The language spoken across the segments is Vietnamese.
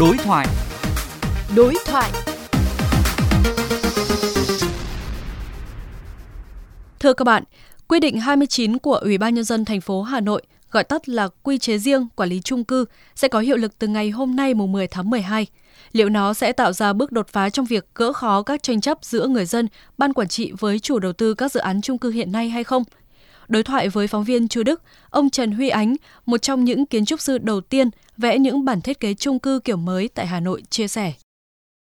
Đối thoại. Đối thoại. Thưa các bạn, quy định 29 của Ủy ban nhân dân thành phố Hà Nội, gọi tắt là quy chế riêng quản lý chung cư sẽ có hiệu lực từ ngày hôm nay mùng 10 tháng 12. Liệu nó sẽ tạo ra bước đột phá trong việc gỡ khó các tranh chấp giữa người dân, ban quản trị với chủ đầu tư các dự án chung cư hiện nay hay không? Đối thoại với phóng viên Chu Đức, ông Trần Huy Ánh, một trong những kiến trúc sư đầu tiên vẽ những bản thiết kế chung cư kiểu mới tại Hà Nội chia sẻ.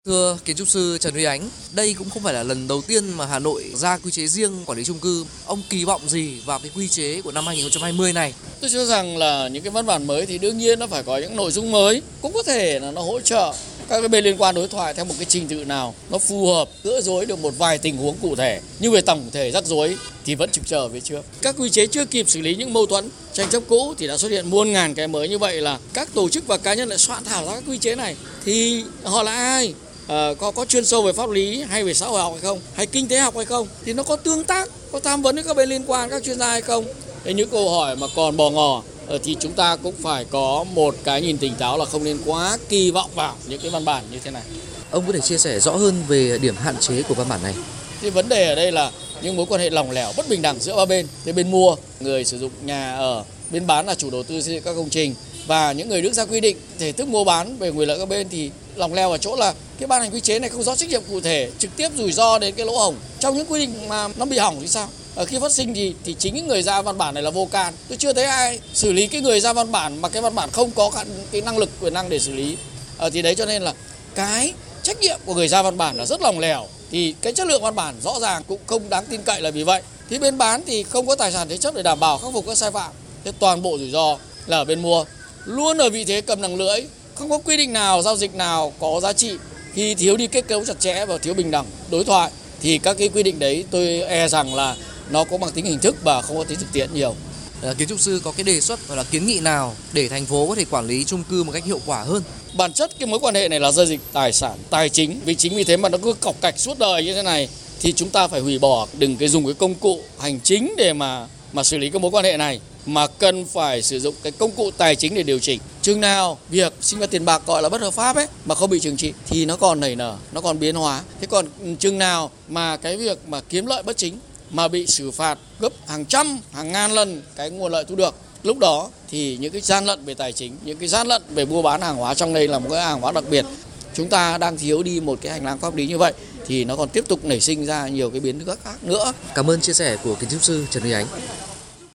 Thưa kiến trúc sư Trần Huy Ánh, đây cũng không phải là lần đầu tiên mà Hà Nội ra quy chế riêng quản lý chung cư. Ông kỳ vọng gì vào cái quy chế của năm 2020 này? Tôi cho rằng là những cái văn bản mới thì đương nhiên nó phải có những nội dung mới, cũng có thể là nó hỗ trợ các cái bên liên quan đối thoại theo một cái trình tự nào nó phù hợp gỡ rối được một vài tình huống cụ thể nhưng về tổng thể rắc rối thì vẫn trực chờ phía trước. Các quy chế chưa kịp xử lý những mâu thuẫn tranh chấp cũ thì đã xuất hiện muôn ngàn cái mới như vậy là các tổ chức và cá nhân lại soạn thảo ra các quy chế này. Thì họ là ai? À, có có chuyên sâu về pháp lý hay về xã hội học hay không? Hay kinh tế học hay không? Thì nó có tương tác có tham vấn với các bên liên quan các chuyên gia hay không? Đấy những câu hỏi mà còn bò ngò thì chúng ta cũng phải có một cái nhìn tỉnh táo là không nên quá kỳ vọng vào những cái văn bản như thế này. Ông có thể chia sẻ rõ hơn về điểm hạn chế của văn bản này. Thì vấn đề ở đây là những mối quan hệ lỏng lẻo bất bình đẳng giữa ba bên. Thế bên mua, người sử dụng nhà ở, bên bán là chủ đầu tư xây dựng các công trình và những người đứng ra quy định thể thức mua bán về quyền lợi các bên thì lỏng lẻo ở chỗ là cái ban hành quy chế này không rõ trách nhiệm cụ thể trực tiếp rủi ro đến cái lỗ hổng trong những quy định mà nó bị hỏng thì sao ở khi phát sinh thì thì chính những người ra văn bản này là vô can. Tôi chưa thấy ai xử lý cái người ra văn bản mà cái văn bản không có cái năng lực quyền năng để xử lý. À, thì đấy cho nên là cái trách nhiệm của người ra văn bản là rất lòng lẻo. Thì cái chất lượng văn bản rõ ràng cũng không đáng tin cậy là vì vậy. Thì bên bán thì không có tài sản thế chấp để đảm bảo khắc phục các sai phạm. Thế toàn bộ rủi ro là ở bên mua. Luôn ở vị thế cầm đằng lưỡi không có quy định nào giao dịch nào có giá trị. Khi thiếu đi kết cấu chặt chẽ và thiếu bình đẳng đối thoại thì các cái quy định đấy tôi e rằng là nó có mang tính hình thức và không có tính thực tiễn nhiều. À, kiến trúc sư có cái đề xuất hoặc là kiến nghị nào để thành phố có thể quản lý chung cư một cách hiệu quả hơn? Bản chất cái mối quan hệ này là giao dịch tài sản, tài chính. Vì chính vì thế mà nó cứ cọc cạch suốt đời như thế này thì chúng ta phải hủy bỏ đừng cái dùng cái công cụ hành chính để mà mà xử lý cái mối quan hệ này mà cần phải sử dụng cái công cụ tài chính để điều chỉnh. Chừng nào việc sinh hoạt tiền bạc gọi là bất hợp pháp ấy mà không bị trừng trị thì nó còn nảy nở, nó còn biến hóa. Thế còn chừng nào mà cái việc mà kiếm lợi bất chính mà bị xử phạt gấp hàng trăm, hàng ngàn lần cái nguồn lợi thu được. Lúc đó thì những cái gian lận về tài chính, những cái gian lận về mua bán hàng hóa trong đây là một cái hàng hóa đặc biệt. Chúng ta đang thiếu đi một cái hành lang pháp lý như vậy thì nó còn tiếp tục nảy sinh ra nhiều cái biến thức khác nữa. Cảm ơn chia sẻ của kiến trúc sư Trần Huy Ánh.